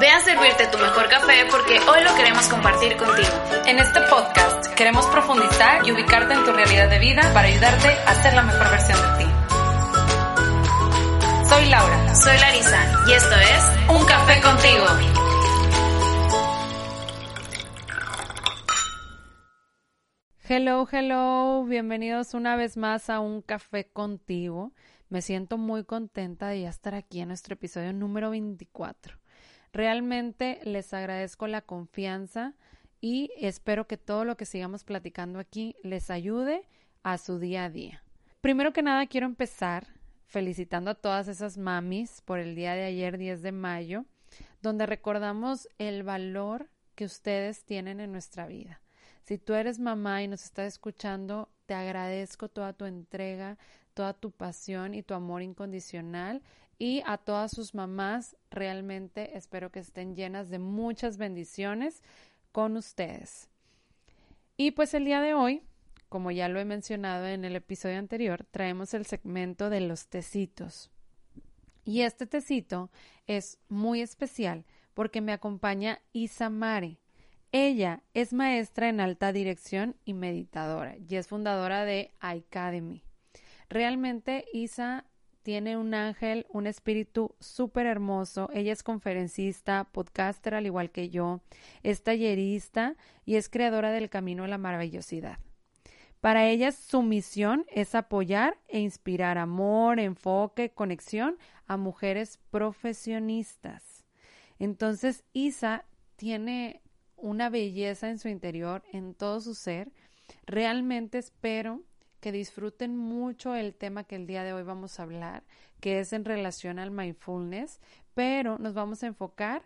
Ve a servirte tu mejor café porque hoy lo queremos compartir contigo. En este podcast queremos profundizar y ubicarte en tu realidad de vida para ayudarte a ser la mejor versión de ti. Soy Laura. Soy Larisa y esto es Un Café contigo. Hello, hello, bienvenidos una vez más a Un Café contigo. Me siento muy contenta de ya estar aquí en nuestro episodio número 24. Realmente les agradezco la confianza y espero que todo lo que sigamos platicando aquí les ayude a su día a día. Primero que nada quiero empezar felicitando a todas esas mamis por el día de ayer 10 de mayo, donde recordamos el valor que ustedes tienen en nuestra vida. Si tú eres mamá y nos estás escuchando, te agradezco toda tu entrega, toda tu pasión y tu amor incondicional y a todas sus mamás realmente espero que estén llenas de muchas bendiciones con ustedes. Y pues el día de hoy, como ya lo he mencionado en el episodio anterior, traemos el segmento de los tecitos. Y este tecito es muy especial porque me acompaña Isa Mare. Ella es maestra en alta dirección y meditadora y es fundadora de Academy. Realmente Isa tiene un ángel, un espíritu súper hermoso. Ella es conferencista, podcaster al igual que yo, es tallerista y es creadora del Camino a la Maravillosidad. Para ella su misión es apoyar e inspirar amor, enfoque, conexión a mujeres profesionistas. Entonces Isa tiene una belleza en su interior, en todo su ser. Realmente espero que disfruten mucho el tema que el día de hoy vamos a hablar, que es en relación al mindfulness, pero nos vamos a enfocar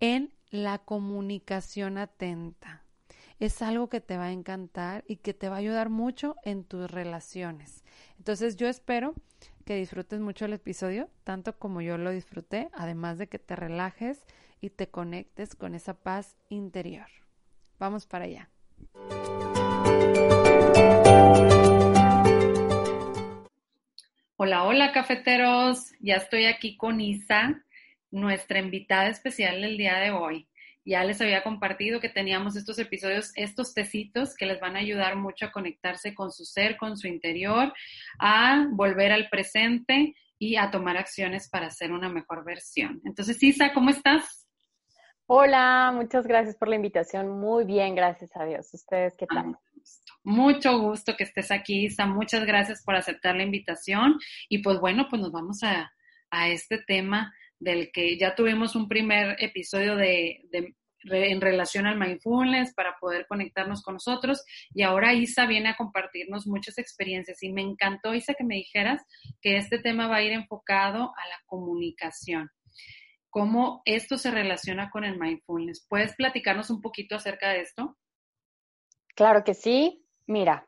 en la comunicación atenta. Es algo que te va a encantar y que te va a ayudar mucho en tus relaciones. Entonces yo espero que disfrutes mucho el episodio, tanto como yo lo disfruté, además de que te relajes y te conectes con esa paz interior. Vamos para allá. Hola, hola cafeteros, ya estoy aquí con Isa, nuestra invitada especial del día de hoy. Ya les había compartido que teníamos estos episodios, estos tecitos que les van a ayudar mucho a conectarse con su ser, con su interior, a volver al presente y a tomar acciones para ser una mejor versión. Entonces, Isa, ¿cómo estás? Hola, muchas gracias por la invitación. Muy bien, gracias a Dios. ¿Ustedes qué tal? Mucho gusto que estés aquí, Isa. Muchas gracias por aceptar la invitación. Y pues bueno, pues nos vamos a, este tema del que ya tuvimos un primer episodio de, en relación al mindfulness para poder conectarnos con nosotros. Y ahora Isa viene a compartirnos muchas experiencias. Y me encantó, Isa, que me dijeras que este tema va a ir enfocado a la comunicación. ¿Cómo esto se relaciona con el mindfulness? ¿Puedes platicarnos un poquito acerca de esto? Claro que sí. Mira,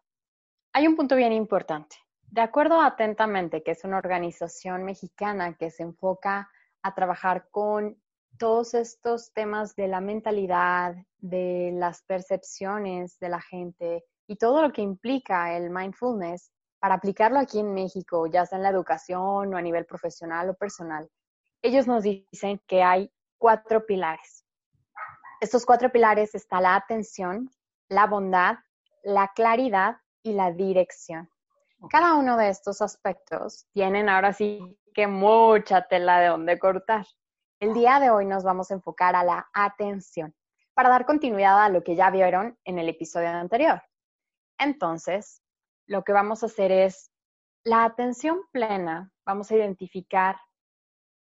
hay un punto bien importante. De acuerdo a Atentamente, que es una organización mexicana que se enfoca a trabajar con todos estos temas de la mentalidad, de las percepciones de la gente y todo lo que implica el mindfulness para aplicarlo aquí en México, ya sea en la educación o a nivel profesional o personal. Ellos nos dicen que hay cuatro pilares. Estos cuatro pilares está la atención, la bondad, la claridad y la dirección. Cada uno de estos aspectos tienen ahora sí que mucha tela de donde cortar. El día de hoy nos vamos a enfocar a la atención para dar continuidad a lo que ya vieron en el episodio anterior. Entonces, lo que vamos a hacer es la atención plena. Vamos a identificar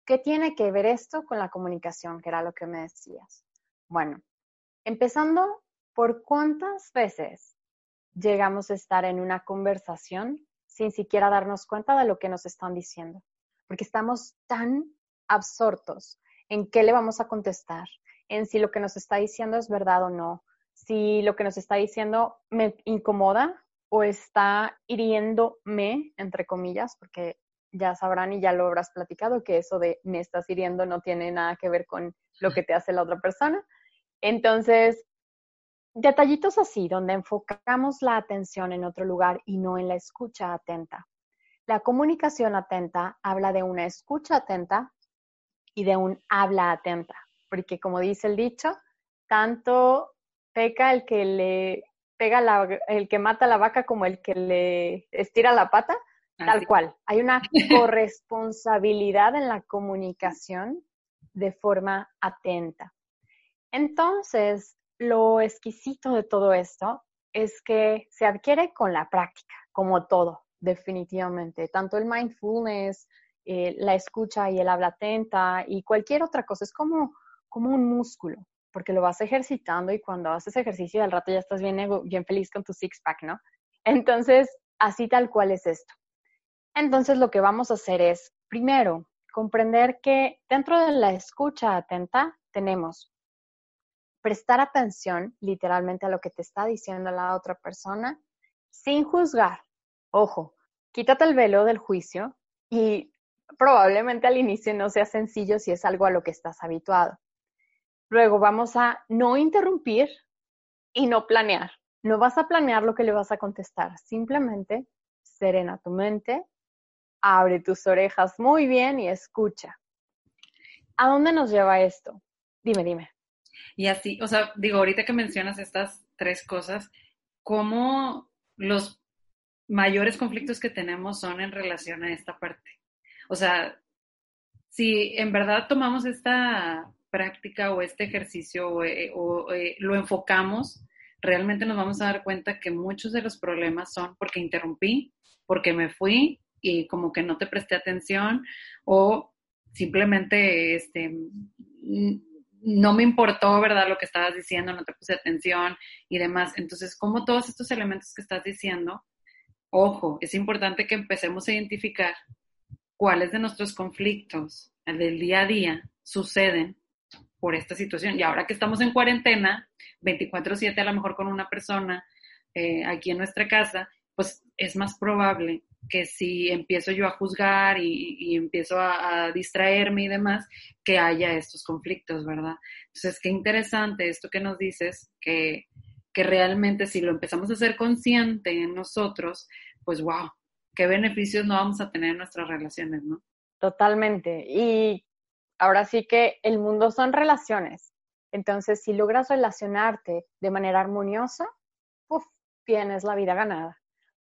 qué tiene que ver esto con la comunicación, que era lo que me decías. Bueno, empezando por cuántas veces llegamos a estar en una conversación sin siquiera darnos cuenta de lo que nos están diciendo, porque estamos tan absortos en qué le vamos a contestar, en si lo que nos está diciendo es verdad o no, si lo que nos está diciendo me incomoda o está hiriéndome, entre comillas, porque ya sabrán y ya lo habrás platicado que eso de me estás hiriendo no tiene nada que ver con lo que te hace la otra persona. Entonces, Detallitos así, donde enfocamos la atención en otro lugar y no en la escucha atenta. La comunicación atenta habla de una escucha atenta y de un habla atenta, porque como dice el dicho, tanto peca el que le pega la, el que mata la vaca como el que le estira la pata, tal cual. Hay una corresponsabilidad en la comunicación de forma atenta. Entonces, lo exquisito de todo esto es que se adquiere con la práctica, como todo, definitivamente. Tanto el mindfulness, eh, la escucha y el habla atenta y cualquier otra cosa. Es como, como un músculo, porque lo vas ejercitando y cuando haces ejercicio al rato ya estás bien, bien feliz con tu six-pack, ¿no? Entonces, así tal cual es esto. Entonces, lo que vamos a hacer es, primero, comprender que dentro de la escucha atenta tenemos prestar atención literalmente a lo que te está diciendo la otra persona sin juzgar. Ojo, quítate el velo del juicio y probablemente al inicio no sea sencillo si es algo a lo que estás habituado. Luego vamos a no interrumpir y no planear. No vas a planear lo que le vas a contestar, simplemente serena tu mente, abre tus orejas muy bien y escucha. ¿A dónde nos lleva esto? Dime, dime. Y así, o sea, digo, ahorita que mencionas estas tres cosas, ¿cómo los mayores conflictos que tenemos son en relación a esta parte? O sea, si en verdad tomamos esta práctica o este ejercicio o, eh, eh, lo enfocamos, realmente nos vamos a dar cuenta que muchos de los problemas son porque interrumpí, porque me fui y como que no te presté atención o simplemente este, no me importó, ¿verdad? Lo que estabas diciendo, no te puse atención y demás. Entonces, como todos estos elementos que estás diciendo, ojo, es importante que empecemos a identificar cuáles de nuestros conflictos del día a día suceden por esta situación. Y ahora que estamos en cuarentena, 24/7 a lo mejor con una persona eh, aquí en nuestra casa, pues es más probable que si empiezo yo a juzgar y, empiezo a, distraerme y demás, que haya estos conflictos, ¿verdad? Entonces, qué interesante esto que nos dices, que, que realmente si lo empezamos a ser consciente en nosotros, pues wow, qué beneficios no vamos a tener en nuestras relaciones, ¿no? Totalmente. Y ahora sí que el mundo son relaciones. Entonces, si logras relacionarte de manera armoniosa, uf, tienes la vida ganada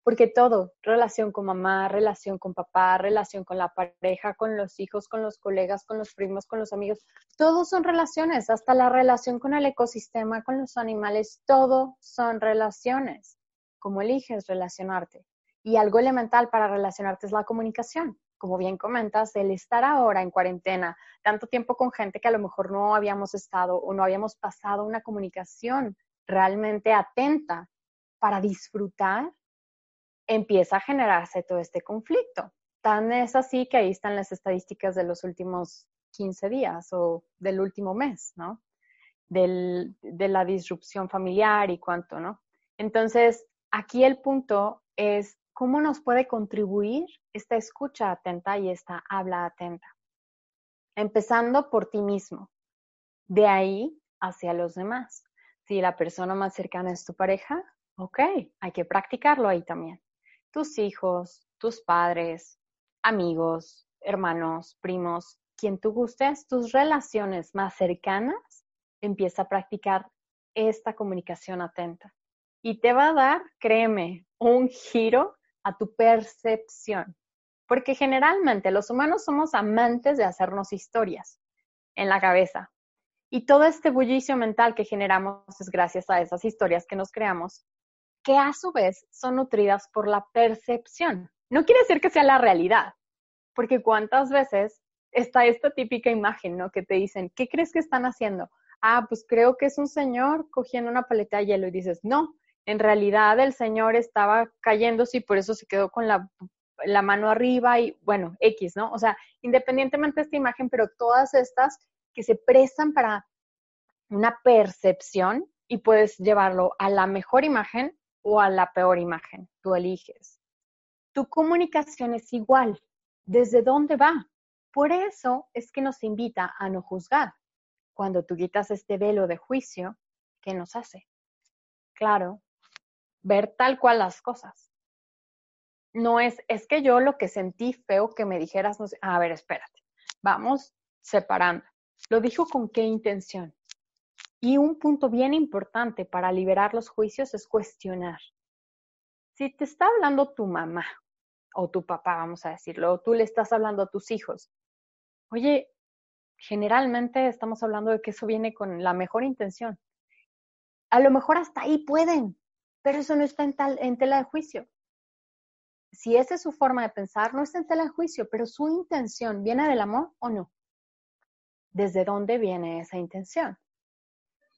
porque todo, relación con mamá, relación con papá, relación con la pareja, con los hijos, con los colegas, con los primos, con los amigos, todos son relaciones, hasta la relación con el ecosistema, con los animales, todo son relaciones. ¿Cómo eliges relacionarte? Y algo elemental para relacionarte es la comunicación. Como bien comentas, el estar ahora en cuarentena, tanto tiempo con gente que a lo mejor no habíamos estado o no habíamos pasado una comunicación realmente atenta para disfrutar empieza a generarse todo este conflicto. Tan es así que ahí están las estadísticas de los últimos 15 días o del último mes, ¿no? De la disrupción familiar y cuánto, ¿no? Entonces, aquí el punto es cómo nos puede contribuir esta escucha atenta y esta habla atenta. Empezando por ti mismo, de ahí hacia los demás. Si la persona más cercana es tu pareja, ok, hay que practicarlo ahí también tus hijos, tus padres, amigos, hermanos, primos, quien tú gustes, tus relaciones más cercanas, empieza a practicar esta comunicación atenta. Y te va a dar, créeme, un giro a tu percepción. Porque generalmente los humanos somos amantes de hacernos historias en la cabeza. Y todo este bullicio mental que generamos es gracias a esas historias que nos creamos que a su vez son nutridas por la percepción. No quiere decir que sea la realidad, porque cuántas veces está esta típica imagen, ¿no? Que te dicen, ¿qué crees que están haciendo? Ah, pues creo que es un señor cogiendo una paleta de hielo y dices, no, en realidad el señor estaba cayéndose y por eso se quedó con la, mano arriba y bueno, X, ¿no? O sea, independientemente de esta imagen, pero todas estas que se prestan para una percepción y puedes llevarlo a la mejor imagen o a la peor imagen, tú eliges. Tu comunicación es igual. ¿Desde dónde va? Por eso es que nos invita a no juzgar. Cuando tú quitas este velo de juicio, ¿qué nos hace? Claro, ver tal cual las cosas. No es, es que yo lo que sentí feo que me dijeras, no sé, a ver, espérate, vamos separando. Lo dijo con qué intención. Y un punto bien importante para liberar los juicios es cuestionar. Si te está hablando tu mamá o tu papá, vamos a decirlo, o tú le estás hablando a tus hijos, oye, generalmente estamos hablando de que eso viene con la mejor intención. A lo mejor hasta ahí pueden, pero eso no está en, tela de juicio. Si esa es su forma de pensar, no está en tela de juicio, pero su intención viene del amor o no. ¿Desde dónde viene esa intención?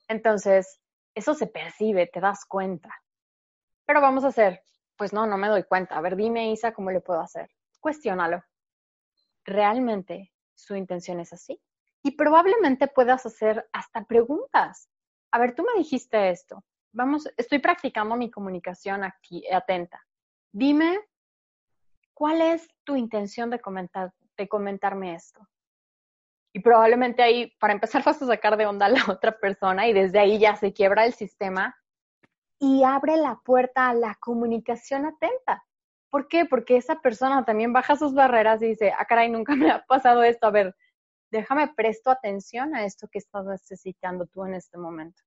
Entonces, eso se percibe, te das cuenta. Pero vamos a hacer, pues no, no me doy cuenta. A ver, dime, Isa, ¿cómo le puedo hacer? Cuestiónalo. ¿Realmente su intención es así? Y probablemente puedas hacer hasta preguntas. A ver, tú me dijiste esto. Vamos, estoy practicando mi comunicación aquí, atenta. Dime, ¿cuál es tu intención de, comentar, de comentarme esto? Y probablemente ahí, para empezar, vas a sacar de onda a la otra persona y desde ahí ya se quiebra el sistema y abre la puerta a la comunicación atenta. ¿Por qué? Porque esa persona también baja sus barreras y dice, ah, caray, nunca me ha pasado esto. A ver, déjame presto atención a esto que estás necesitando tú en este momento.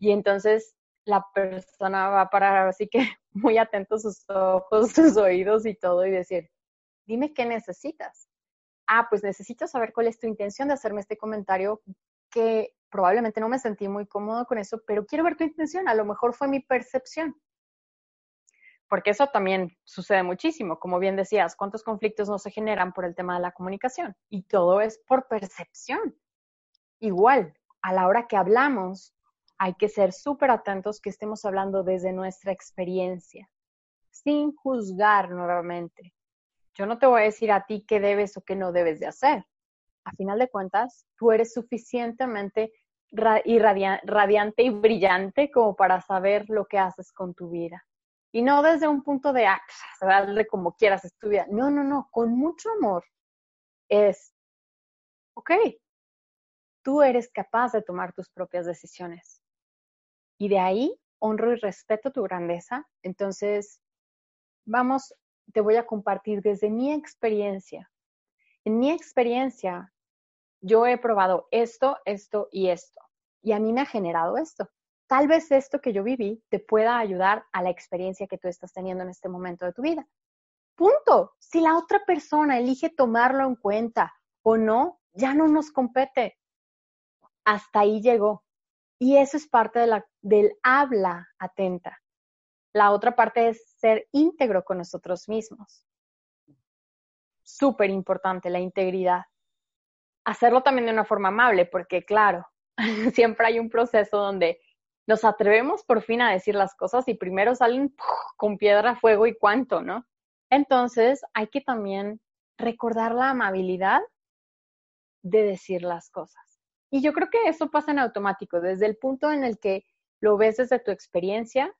Y entonces la persona va a parar así que muy atento sus ojos, sus oídos y todo y decir, dime qué necesitas ah, pues necesito saber cuál es tu intención de hacerme este comentario que probablemente no me sentí muy cómodo con eso, pero quiero ver tu intención, a lo mejor fue mi percepción. Porque eso también sucede muchísimo, como bien decías, cuántos conflictos no se generan por el tema de la comunicación y todo es por percepción. Igual, a la hora que hablamos, hay que ser súper atentos que estemos hablando desde nuestra experiencia, sin juzgar nuevamente, yo no te voy a decir a ti qué debes o qué no debes de hacer. A final de cuentas, tú eres suficientemente radiante y brillante como para saber lo que haces con tu vida. Y no desde un punto de, ah, pues, darle como quieras es tu vida. No, no, no, con mucho amor es, ok, tú eres capaz de tomar tus propias decisiones. Y de ahí honro y respeto tu grandeza. Entonces, vamos te voy a compartir desde mi experiencia. En mi experiencia, yo he probado esto, esto y esto. Y a mí me ha generado esto. Tal vez esto que yo viví te pueda ayudar a la experiencia que tú estás teniendo en este momento de tu vida. Punto. Si la otra persona elige tomarlo en cuenta o no, ya no nos compete. Hasta ahí llegó. Y eso es parte del habla atenta. La otra parte es ser íntegro con nosotros mismos. Súper importante la integridad. Hacerlo también de una forma amable, porque claro, siempre hay un proceso donde nos atrevemos por fin a decir las cosas y primero salen con piedra, fuego y cuánto, ¿no? Entonces hay que también recordar la amabilidad de decir las cosas. Y yo creo que eso pasa en automático, desde el punto en el que lo ves desde tu experiencia,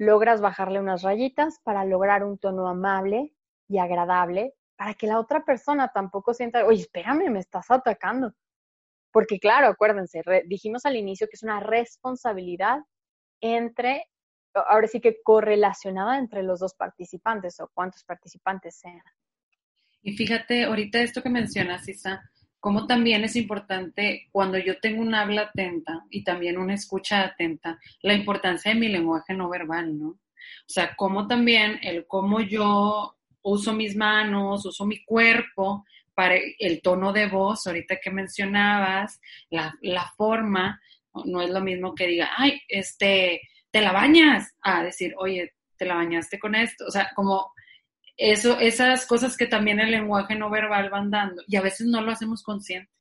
logras bajarle unas rayitas para lograr un tono amable y agradable para que la otra persona tampoco sienta, oye, espérame, me estás atacando. Porque claro, acuérdense, dijimos al inicio que es una responsabilidad entre, ahora sí que correlacionada entre los dos participantes o cuántos participantes sean. Y fíjate, ahorita esto que mencionas, Isa, como también es importante cuando yo tengo un habla atenta y también una escucha atenta, la importancia de mi lenguaje no verbal, ¿no? O sea, como también el cómo yo uso mis manos, uso mi cuerpo para el tono de voz, ahorita que mencionabas, la, la forma, no es lo mismo que diga, ay, este, te la bañas, a decir, oye, te la bañaste con esto, o sea, como eso, esas cosas que también el lenguaje no verbal van dando y a veces no lo hacemos consciente.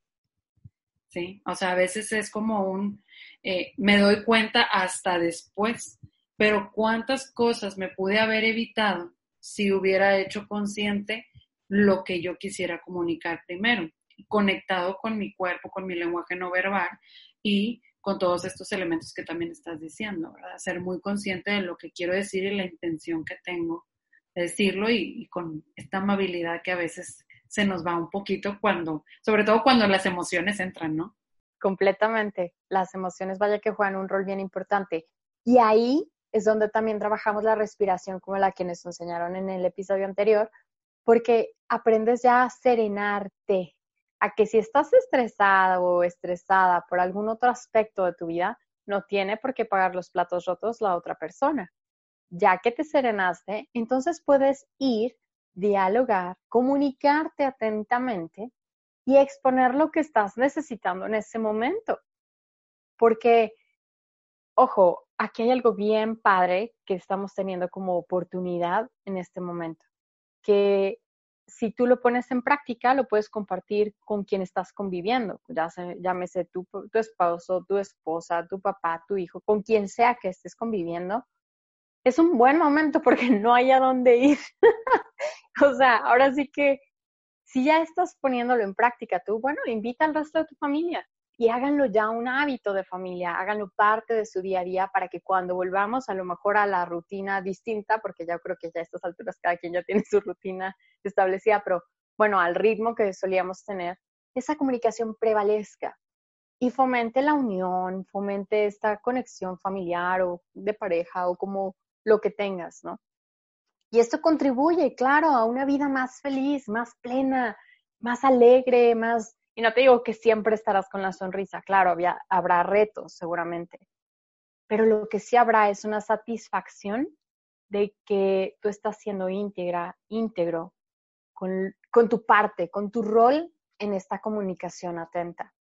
¿Sí? O sea, a veces es como un, eh, me doy cuenta hasta después, pero cuántas cosas me pude haber evitado si hubiera hecho consciente lo que yo quisiera comunicar primero, conectado con mi cuerpo, con mi lenguaje no verbal y con todos estos elementos que también estás diciendo, ¿verdad? Ser muy consciente de lo que quiero decir y la intención que tengo decirlo y, con esta amabilidad que a veces se nos va un poquito cuando, sobre todo cuando las emociones entran, ¿no? Completamente. Las emociones, vaya que juegan un rol bien importante. Y ahí es donde también trabajamos la respiración, como la que nos enseñaron en el episodio anterior, porque aprendes ya a serenarte, a que si estás estresada o estresada por algún otro aspecto de tu vida, no tiene por qué pagar los platos rotos la otra persona. Ya que te serenaste, entonces puedes ir, dialogar, comunicarte atentamente y exponer lo que estás necesitando en ese momento. Porque, ojo, aquí hay algo bien padre que estamos teniendo como oportunidad en este momento, que si tú lo pones en práctica, lo puedes compartir con quien estás conviviendo, ya llámese tu, tu esposo, tu esposa, tu papá, tu hijo, con quien sea que estés conviviendo. Es un buen momento porque no hay a dónde ir. o sea, ahora sí que si ya estás poniéndolo en práctica tú, bueno, invita al resto de tu familia y háganlo ya un hábito de familia, háganlo parte de su día a día para que cuando volvamos a lo mejor a la rutina distinta, porque ya creo que ya a estas alturas cada quien ya tiene su rutina establecida, pero bueno, al ritmo que solíamos tener, esa comunicación prevalezca y fomente la unión, fomente esta conexión familiar o de pareja o como lo que tengas, ¿no? Y esto contribuye, claro, a una vida más feliz, más plena, más alegre, más y no te digo que siempre estarás con la sonrisa, claro, habrá retos seguramente, pero lo que sí habrá es una satisfacción de que tú estás siendo íntegra, íntegro con, con tu parte, con tu rol en esta comunicación atenta.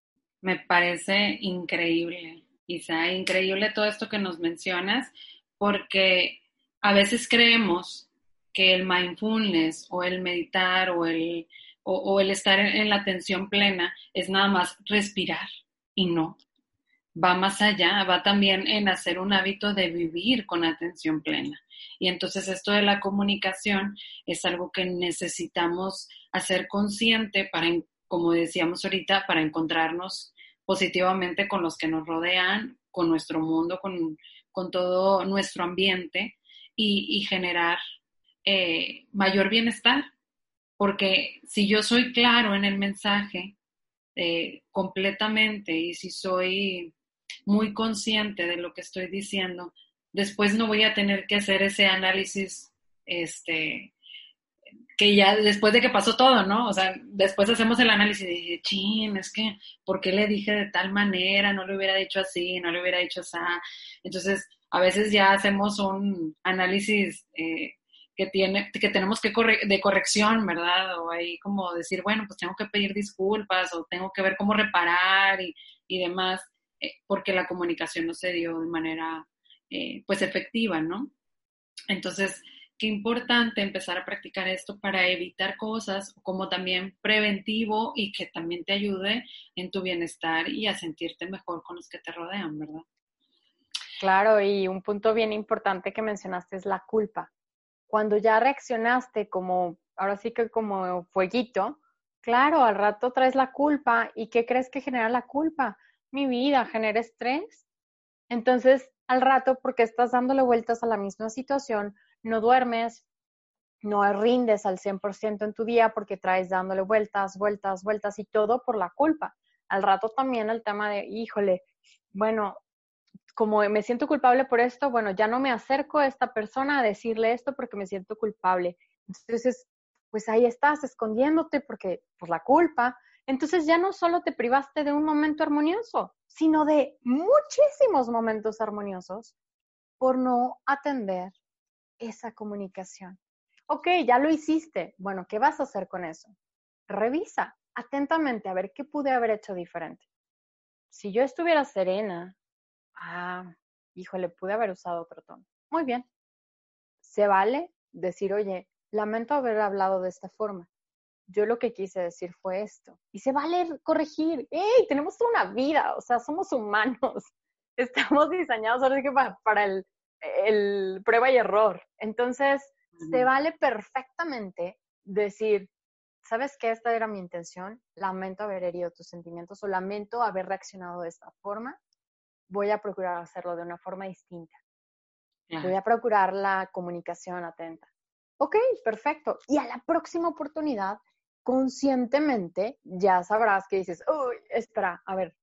Me parece increíble, Isa, increíble todo esto que nos mencionas, porque a veces creemos que el mindfulness o el meditar o el o, el estar en, la atención plena es nada más respirar y no. Va más allá, va también en hacer un hábito de vivir con atención plena. Y entonces esto de la comunicación es algo que necesitamos hacer consciente para, como decíamos ahorita, para encontrarnos positivamente con los que nos rodean, con nuestro mundo, con, todo nuestro ambiente y, generar eh, mayor bienestar. Porque si yo soy claro en el mensaje eh, completamente y si soy muy consciente de lo que estoy diciendo, después no voy a tener que hacer ese análisis, este, que ya después de que pasó todo, ¿no? O sea, después hacemos el análisis y dije, chin, es que, ¿por qué le dije de tal manera? No le hubiera dicho así, no le hubiera dicho así. Entonces, a veces ya hacemos un análisis eh, que, tiene, que tenemos que de corrección, ¿verdad? O ahí como decir, bueno, pues tengo que pedir disculpas o tengo que ver cómo reparar y, y demás, eh, porque la comunicación no se dio de manera, eh, pues, efectiva, ¿no? Entonces, qué importante empezar a practicar esto para evitar cosas, como también preventivo y que también te ayude en tu bienestar y a sentirte mejor con los que te rodean, ¿verdad? Claro, y un punto bien importante que mencionaste es la culpa cuando ya reaccionaste como, ahora sí que como fueguito, claro, al rato traes la culpa. ¿Y qué crees que genera la culpa? Mi vida genera estrés. Entonces, al rato, porque estás dándole vueltas a la misma situación, no duermes, no rindes al 100% en tu día porque traes dándole vueltas, vueltas, vueltas y todo por la culpa. Al rato también el tema de, híjole, bueno, como me siento culpable por esto, bueno, ya no me acerco a esta persona a decirle esto porque me siento culpable. Entonces, pues ahí estás escondiéndote porque por la culpa. Entonces ya no solo te privaste de un momento armonioso, sino de muchísimos momentos armoniosos por no atender esa comunicación. Ok, ya lo hiciste. Bueno, ¿qué vas a hacer con eso? Revisa atentamente a ver qué pude haber hecho diferente. Si yo estuviera serena, ah, híjole, pude haber usado otro tono. Muy bien. Se vale decir, oye, lamento haber hablado de esta forma. Yo lo que quise decir fue esto. Y se vale corregir. ¡Ey! Tenemos una vida, o sea, somos humanos. Estamos diseñados ahora que para, el, el, prueba y error. Entonces, se vale perfectamente decir, ¿sabes qué? Esta era mi intención. Lamento haber herido tus sentimientos o lamento haber reaccionado de esta forma voy a procurar hacerlo de una forma distinta. Voy a procurar la comunicación atenta. Ok, perfecto. Y a la próxima oportunidad, conscientemente, ya sabrás que dices, uy, espera, a ver,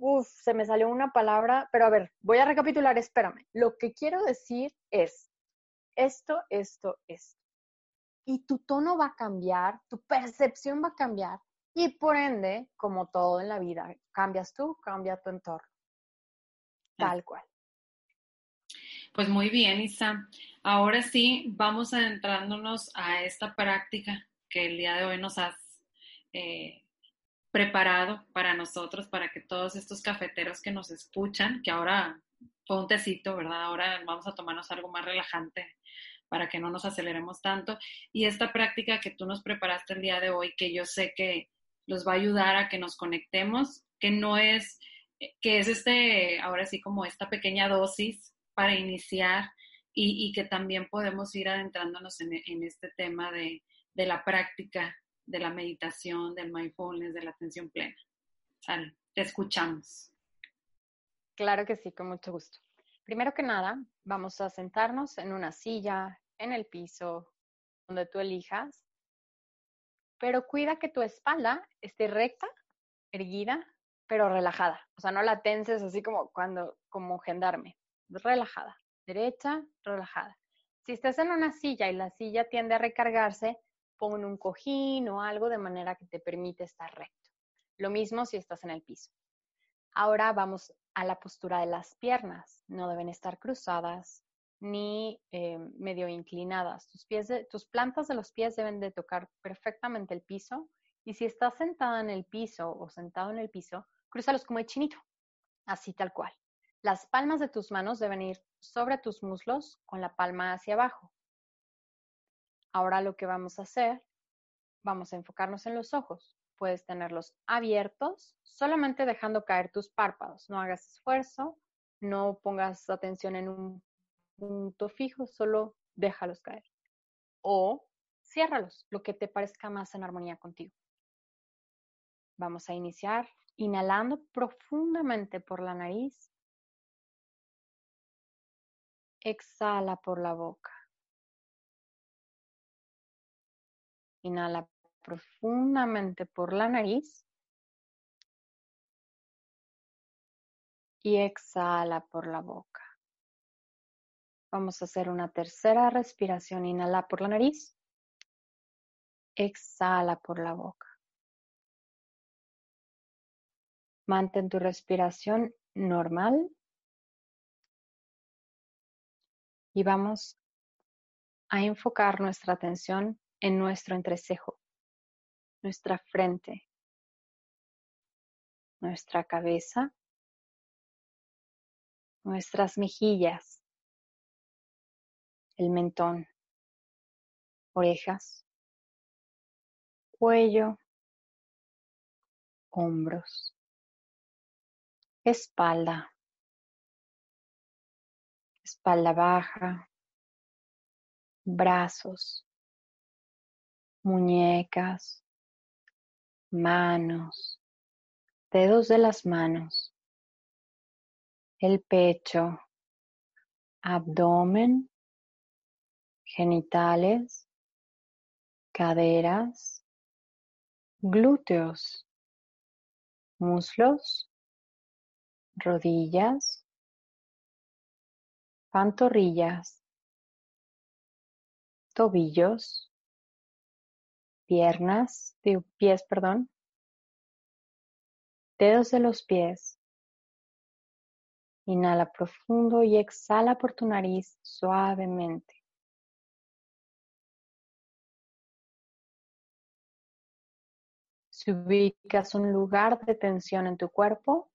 uff, se me salió una palabra, pero a ver, voy a recapitular, espérame. Lo que quiero decir es esto, esto, esto. Y tu tono va a cambiar, tu percepción va a cambiar Y por ende, como todo en la vida, cambias tú, cambia tu entorno. Tal cual. Pues muy bien, Isa. Ahora sí, vamos adentrándonos a esta práctica que el día de hoy nos has eh, preparado para nosotros, para que todos estos cafeteros que nos escuchan, que ahora fue un tecito, ¿verdad? Ahora vamos a tomarnos algo más relajante para que no nos aceleremos tanto. Y esta práctica que tú nos preparaste el día de hoy, que yo sé que los va a ayudar a que nos conectemos, que no es, que es este, ahora sí como esta pequeña dosis para iniciar y, que también podemos ir adentrándonos en, este tema de, de, la práctica, de la meditación, del mindfulness, de la atención plena. Sal, te escuchamos. Claro que sí, con mucho gusto. Primero que nada, vamos a sentarnos en una silla, en el piso, donde tú elijas, pero cuida que tu espalda esté recta, erguida, pero relajada. O sea, no la tenses así como cuando, como gendarme relajada, derecha, relajada. Si estás en una silla y la silla tiende a recargarse, pon un cojín o algo de manera que te permite estar recto. Lo mismo si estás en el piso. Ahora vamos a la postura de las piernas. No deben estar cruzadas ni eh, medio inclinadas. Tus, plantas de los pies deben de tocar perfectamente el piso. Y si estás sentada en el piso o sentado en el piso, crúzalos como el chinito, así tal cual. Las palmas de tus manos deben ir sobre tus muslos con la palma hacia abajo. Ahora lo que vamos a hacer, vamos a enfocarnos en los ojos. Puedes tenerlos abiertos, solamente dejando caer tus párpados. No hagas esfuerzo, no pongas atención en un punto fijo, solo déjalos caer. O ciérralos, lo que te parezca más en armonía contigo. Vamos a iniciar inhalando profundamente por la nariz Exhala por la boca. Inhala profundamente por la nariz. Y exhala por la boca. Vamos a hacer una tercera respiración. Inhala por la nariz. Exhala por la boca. Mantén tu respiración normal y vamos a enfocar nuestra atención en nuestro entrecejo, nuestra frente, nuestra cabeza, nuestras mejillas, el mentón, orejas, cuello, hombros, espalda, espalda baja, brazos, muñecas, manos, dedos de las manos, el pecho, abdomen, genitales, caderas, glúteos, muslos, rodillas, pantorrillas, tobillos, piernas, pies, perdón, dedos de los pies. Inhala profundo y exhala por tu nariz suavemente. Si ubicas un lugar de tensión en tu cuerpo,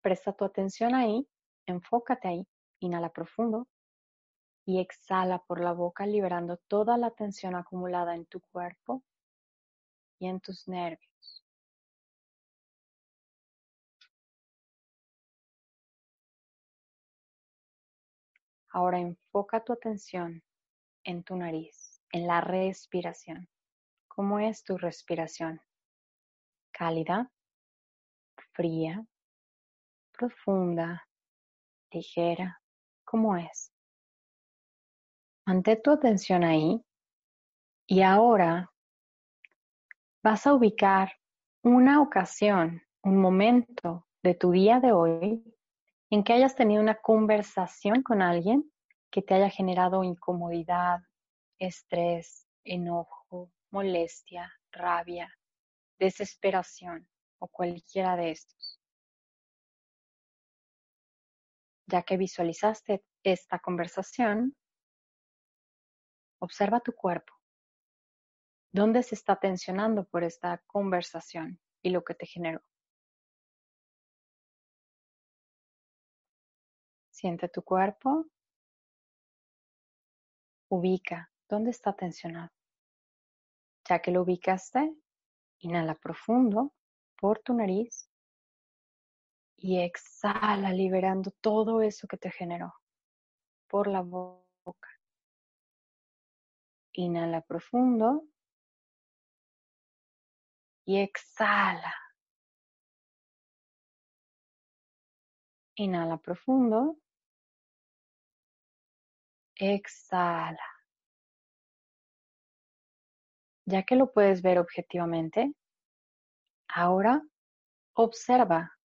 presta tu atención ahí, enfócate ahí. Inhala profundo y exhala por la boca liberando toda la tensión acumulada en tu cuerpo y en tus nervios. Ahora enfoca tu atención en tu nariz, en la respiración. ¿Cómo es tu respiración? ¿Cálida? ¿Fría? ¿Profunda? ¿Ligera? cómo es. Mantén tu atención ahí y ahora vas a ubicar una ocasión, un momento de tu día de hoy en que hayas tenido una conversación con alguien que te haya generado incomodidad, estrés, enojo, molestia, rabia, desesperación o cualquiera de estos. Ya que visualizaste esta conversación, observa tu cuerpo. ¿Dónde se está tensionando por esta conversación y lo que te generó? Siente tu cuerpo. Ubica dónde está tensionado. Ya que lo ubicaste, inhala profundo por tu nariz y exhala liberando todo eso que te generó por la boca. Inhala profundo y exhala. Inhala profundo. Exhala. Ya que lo puedes ver objetivamente, ahora observa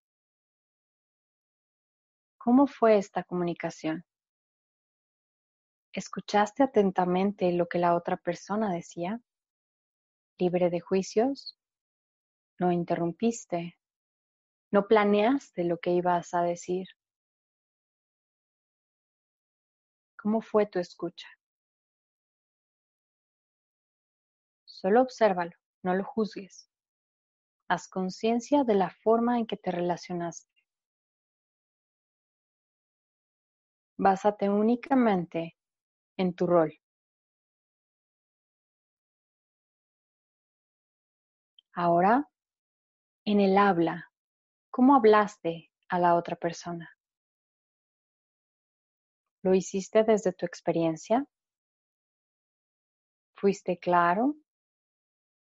cómo fue esta comunicación. ¿Escuchaste atentamente lo que la otra persona decía? ¿Libre de juicios? ¿No interrumpiste? ¿No planeaste lo que ibas a decir? ¿Cómo fue tu escucha? Solo obsérvalo, no lo juzgues. Haz conciencia de la forma en que te relacionaste. Básate únicamente en tu rol. Ahora, en el habla, ¿cómo hablaste a la otra persona? ¿Lo hiciste desde tu experiencia? ¿Fuiste claro?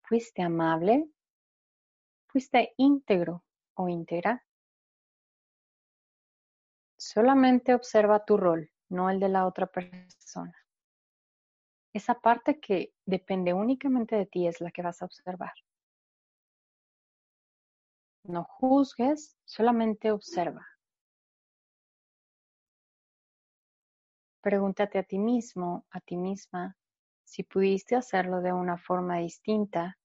¿Fuiste amable? ¿Fuiste íntegro o íntegra? Solamente observa tu rol, no el de la otra persona. Esa parte que depende únicamente de ti es la que vas a observar. No juzgues, solamente observa. Pregúntate a ti mismo, a ti misma, si pudiste hacerlo de una forma distinta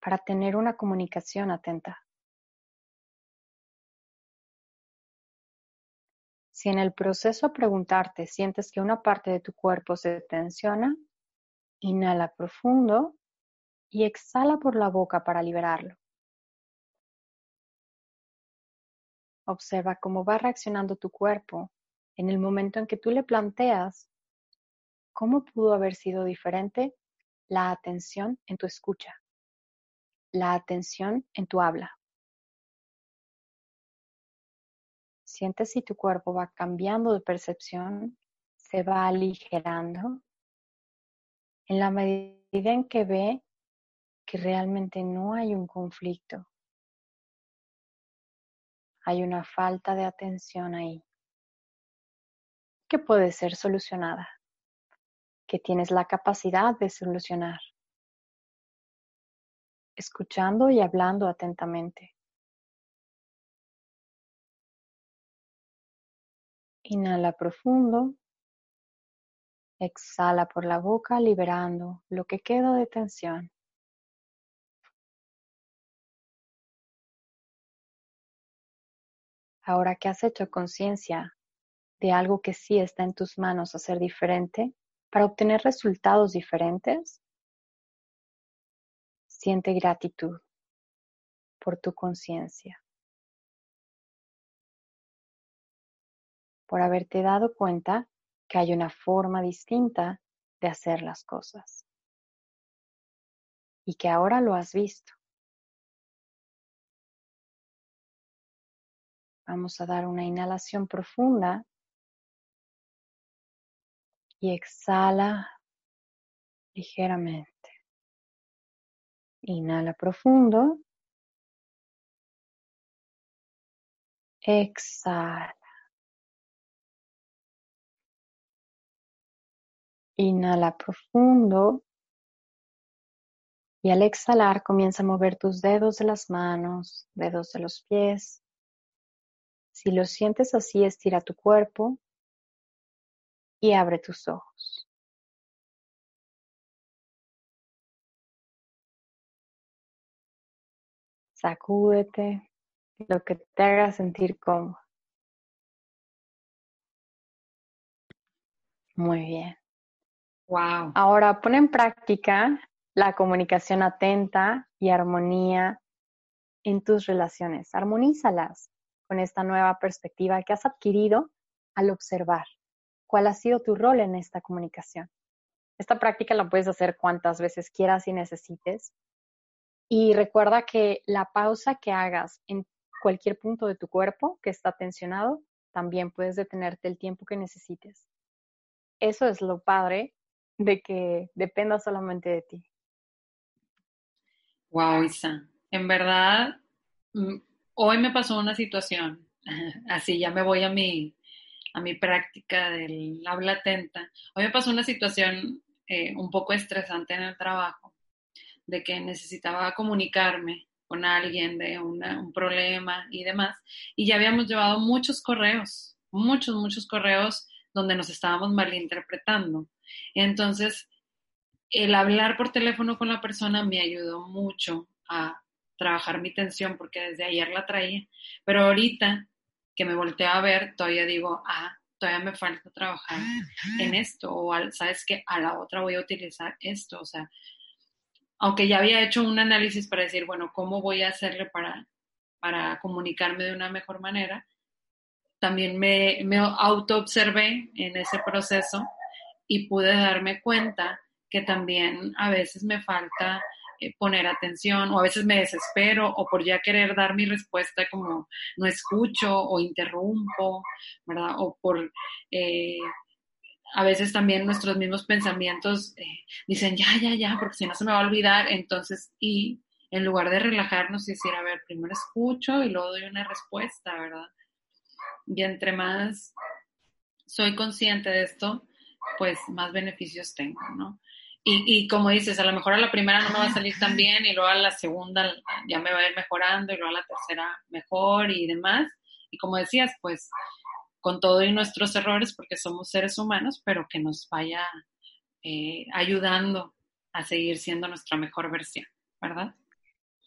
para tener una comunicación atenta. Si en el proceso de preguntarte sientes que una parte de tu cuerpo se tensiona, inhala profundo y exhala por la boca para liberarlo. Observa cómo va reaccionando tu cuerpo en el momento en que tú le planteas cómo pudo haber sido diferente la atención en tu escucha, la atención en tu habla. Sientes si tu cuerpo va cambiando de percepción, se va aligerando, en la medida en que ve que realmente no hay un conflicto, hay una falta de atención ahí que puede ser solucionada, que tienes la capacidad de solucionar, escuchando y hablando atentamente. Inhala profundo, exhala por la boca liberando lo que queda de tensión. Ahora que has hecho conciencia de algo que sí está en tus manos hacer diferente para obtener resultados diferentes, siente gratitud por tu conciencia, por haberte dado cuenta que hay una forma distinta de hacer las cosas y que ahora lo has visto. Vamos a dar una inhalación profunda y exhala ligeramente. Inhala profundo. Exhala. Inhala profundo. Y al exhalar comienza a mover tus dedos de las manos, dedos de los pies. Si lo sientes así, estira tu cuerpo y abre tus ojos. Sacúdete lo que te haga sentir cómodo. Muy bien. Wow. Ahora pon en práctica la comunicación atenta y armonía en tus relaciones. Armonízalas con esta nueva perspectiva que has adquirido al observar cuál ha sido tu rol en esta comunicación. Esta práctica la puedes hacer cuantas veces quieras y necesites. Y recuerda que la pausa que hagas en cualquier punto de tu cuerpo que está tensionado, también puedes detenerte el tiempo que necesites. Eso es lo padre de que dependa solamente de ti. Wow, Isa. En verdad, mm, hoy me pasó una situación, así ya me voy a mi, a mi práctica del habla atenta. Hoy me pasó una situación eh, un poco estresante en el trabajo, de que necesitaba comunicarme con alguien de un problema y demás, y ya habíamos llevado muchos correos, muchos, muchos correos donde nos estábamos malinterpretando. Entonces, el hablar por teléfono con la persona me ayudó mucho a trabajar mi tensión porque desde ayer la traía, pero ahorita que me volteo a ver, todavía digo, ah, todavía me falta trabajar en esto, o sabes que a la otra voy a utilizar esto, o sea, aunque ya había hecho un análisis para decir, bueno, ¿cómo voy a hacerle para, para comunicarme de una mejor manera? También me, me auto-observé en ese proceso y pude darme cuenta que también a veces me falta eh, poner atención o a veces me desespero o por ya querer dar mi respuesta como no escucho o interrumpo, ¿verdad? O por eh, a veces también nuestros mismos pensamientos eh, dicen ya, ya, ya, porque si no se me va a olvidar, entonces y en lugar de relajarnos y decir, a ver, primero escucho y luego doy una respuesta, ¿verdad? Y entre más soy consciente de esto, pues más beneficios tengo, ¿no? Y, y, como dices, a lo mejor a la primera no me va a salir tan bien y luego a la segunda ya me va a ir mejorando y luego a la tercera mejor y demás. Y como decías, pues con todo y nuestros errores, porque somos seres humanos, pero que nos vaya eh, ayudando a seguir siendo nuestra mejor versión, ¿verdad?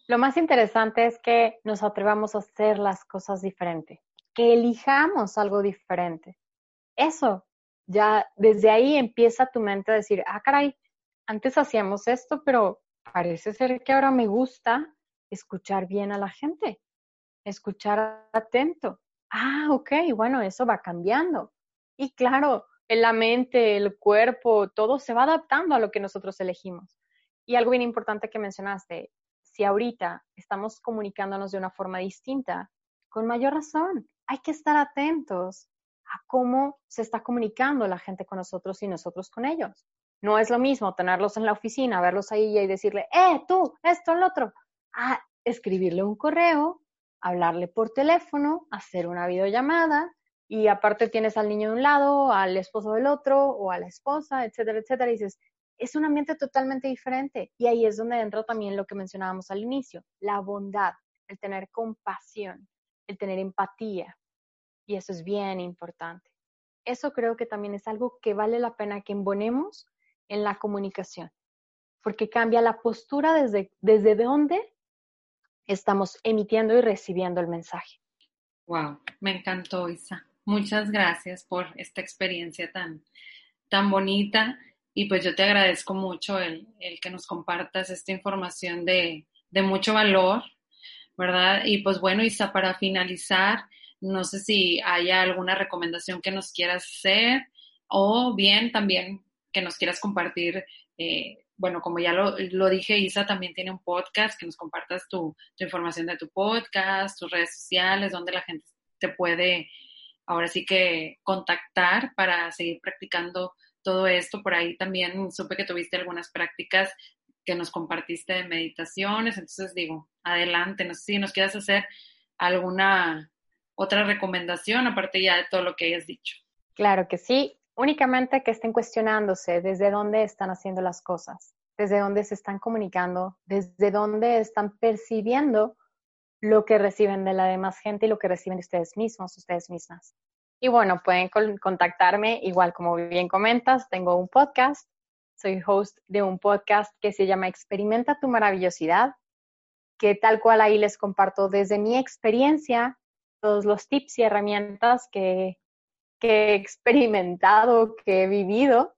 Lo más interesante es que nos atrevamos a hacer las cosas diferente, que elijamos algo diferente. Eso, ya desde ahí empieza tu mente a decir, ah, caray, antes hacíamos esto, pero parece ser que ahora me gusta escuchar bien a la gente, escuchar atento. Ah, ok, bueno, eso va cambiando. Y claro, la mente, el cuerpo, todo se va adaptando a lo que nosotros elegimos. Y algo bien importante que mencionaste, si ahorita estamos comunicándonos de una forma distinta, con mayor razón, hay que estar atentos a cómo se está comunicando la gente con nosotros y nosotros con ellos. No es lo mismo tenerlos en la oficina, verlos ahí y decirle, eh, tú, esto, lo otro. A escribirle un correo, hablarle por teléfono, hacer una videollamada y aparte tienes al niño de un lado, al esposo del otro o a la esposa, etcétera, etcétera. Dices, es un ambiente totalmente diferente. Y ahí es donde entra también lo que mencionábamos al inicio, la bondad, el tener compasión, el tener empatía. Y eso es bien importante. Eso creo que también es algo que vale la pena que embonemos en la comunicación, porque cambia la postura desde, desde estamos emitiendo y recibiendo el mensaje. Wow, me encantó, Isa. Muchas gracias por esta experiencia tan, tan bonita y pues yo te agradezco mucho el, el que nos compartas esta información de, de mucho valor, ¿verdad? Y pues bueno, Isa, para finalizar, no sé si haya alguna recomendación que nos quieras hacer o bien también que nos quieras compartir. Eh, bueno, como ya lo, lo, dije, Isa también tiene un podcast, que nos compartas tu, tu, información de tu podcast, tus redes sociales, donde la gente te puede ahora sí que contactar para seguir practicando todo esto. Por ahí también supe que tuviste algunas prácticas que nos compartiste de meditaciones, entonces digo, adelante, no sé si nos quieras hacer alguna otra recomendación aparte ya de todo lo que hayas dicho. Claro que sí únicamente que estén cuestionándose desde dónde están haciendo las cosas, desde dónde se están comunicando, desde dónde están percibiendo lo que reciben de la demás gente y lo que reciben de ustedes mismos, ustedes mismas. Y bueno, pueden contactarme, igual como bien comentas, tengo un podcast, soy host de un podcast que se llama Experimenta tu maravillosidad. que tal cual ahí les comparto desde mi experiencia todos los tips y herramientas que, que he experimentado, que he vivido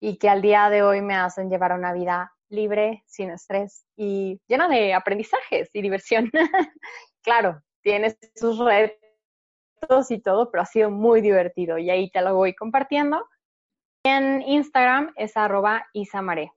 y que al día de hoy me hacen llevar una vida libre, sin estrés y llena de aprendizajes y diversión. claro, tienes sus retos y todo, pero ha sido muy divertido y ahí te lo voy compartiendo. En Instagram es arroba isamaré.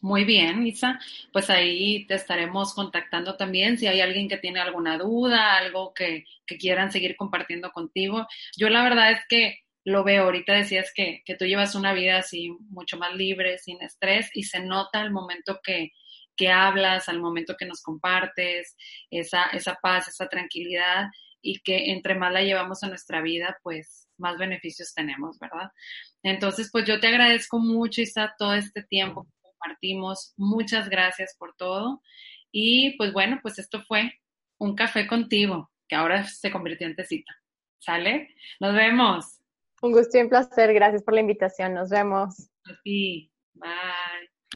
Muy bien, Isa. Pues ahí te estaremos contactando también si hay alguien que tiene alguna duda, algo que, quieran seguir compartiendo contigo. Yo la verdad es que lo veo. Ahorita decías que, que, tú llevas una vida así mucho más libre, sin estrés, y se nota el momento que, que hablas, al momento que nos compartes, esa, esa paz, esa tranquilidad, y que entre más la llevamos a nuestra vida, pues más beneficios tenemos, ¿verdad? Entonces, pues yo te agradezco mucho, Isa, todo este tiempo que compartimos. Muchas gracias por todo. Y pues bueno, pues esto fue un café contigo, que ahora se convirtió en tecita. ¿Sale? Nos vemos. Un gusto y un placer. Gracias por la invitación. Nos vemos. A ti. Bye.